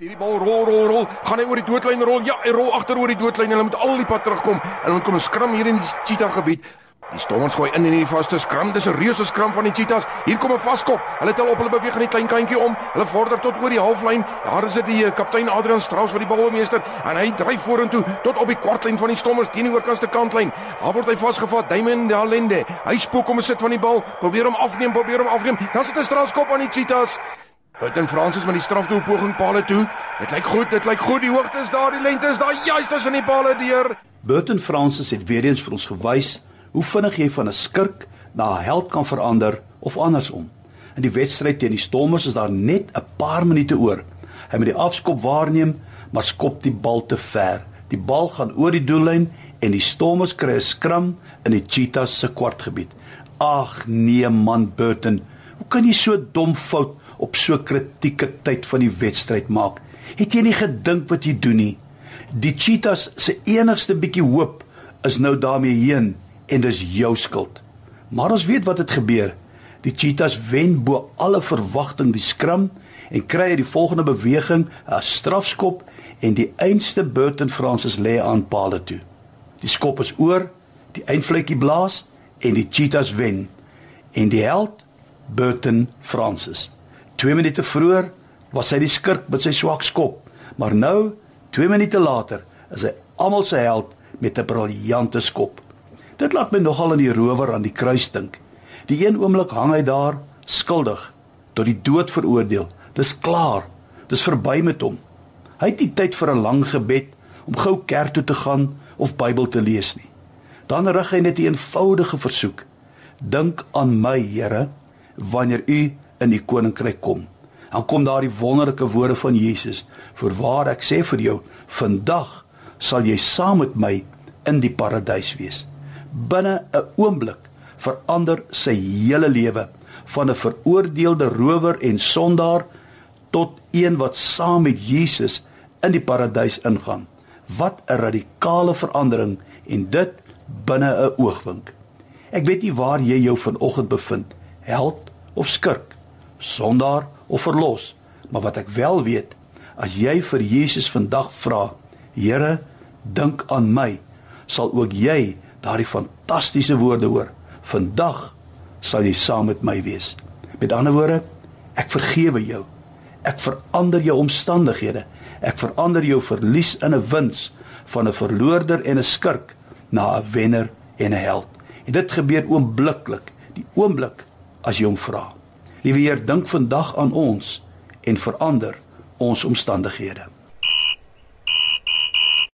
Hierdie bal rol rol rol, gaan hy oor die doodlyn rol. Ja, hy rol agter oor die doodlyn. Hulle moet al die pad terugkom. Hulle moet kom skram hier in die cheetah gebied. Die Stormers gooi in in die vaste skram. Dis 'n reuse skram van die Cheetahs. Hier kom 'n vaskop. Hulle tel op, hulle beweeg in die klein kantjie om. Hulle vorder tot oor die halflyn. Daar is dit die uh, kaptein Adrian Strauss wat die balmeester en hy dryf vorentoe tot op die kwartlyn van die Stormers teen die oorkantste kantlyn. Daar word hy vasgevat. Damon Dalende. Hy spook om 'n sit van die bal. Probeer hom afneem, probeer hom afneem. Dan sit 'n strafskop aan die Cheetahs. Buiten Fransis met die strafdoelpoging palle toe. Dit lyk goed, dit lyk goed. Die hoogte is daar, die lengte is daar. Juist tussen die palle deur. Burton Francis het weer eens vir ons gewys hoe vinnig jy van 'n skurk na 'n held kan verander of andersom. In die wedstryd teen die Stormers is daar net 'n paar minute oor. Hy moet die afskop waarneem, maar skop die bal te ver. Die bal gaan oor die doellyn en die Stormers kry 'n skram in die Cheetahs se kwartgebied. Ag nee man Burton, hoe kan jy so dom fout op so kritieke tyd van die wedstryd maak? Het jy nie gedink wat jy doen nie? Die Cheetahs se enigste bietjie hoop is nou daarmee heen en dis jou skuld. Maar ons weet wat het gebeur. Die Cheetahs wen bo alle verwagting die skram en kry uit die volgende beweging 'n strafskop en die einste Burton Francis lê aan paal toe. Die skop is oor, die eindvletjie blaas en die Cheetahs wen. En die held Burton Francis. 2 minute vroeër was hy die skurk met sy swak skop, maar nou, 2 minute later, is hy almal se held met 'n briljante skop. Dit laat my nogal aan die rower aan die kruis dink. Die een oomblik hang hy daar skuldig tot die dood veroordeel. Dis klaar. Dis verby met hom. Hy het nie tyd vir 'n lang gebed om gou kerk toe te gaan of Bybel te lees nie. Dan rig hy net 'n eenvoudige versoek. Dink aan my, Here, wanneer u in die koninkryk kom. Dan kom daar die wonderlike woorde van Jesus: "Voorwaar ek sê vir jou, vandag sal jy saam met my in die paradys wees." binne 'n oomblik verander sy hele lewe van 'n veroordeelde rower en sondaar tot een wat saam met Jesus in die paradys ingaan. Wat 'n radikale verandering en dit binne 'n oogwink. Ek weet nie waar jy jou vanoggend bevind, held of skurk, sondaar of verlos, maar wat ek wel weet, as jy vir Jesus vandag vra, Here, dink aan my, sal ook jy daardie fantastiese woorde hoor. Vandag sal jy saam met my wees. Met ander woorde, ek vergewe jou. Ek verander jou omstandighede. Ek verander jou verlies in 'n wins van 'n verloorder en 'n skurk na 'n wenner en 'n held. En dit gebeur oombliklik, die oomblik as jy hom vra. Liewe Heer, dink vandag aan ons en verander ons omstandighede.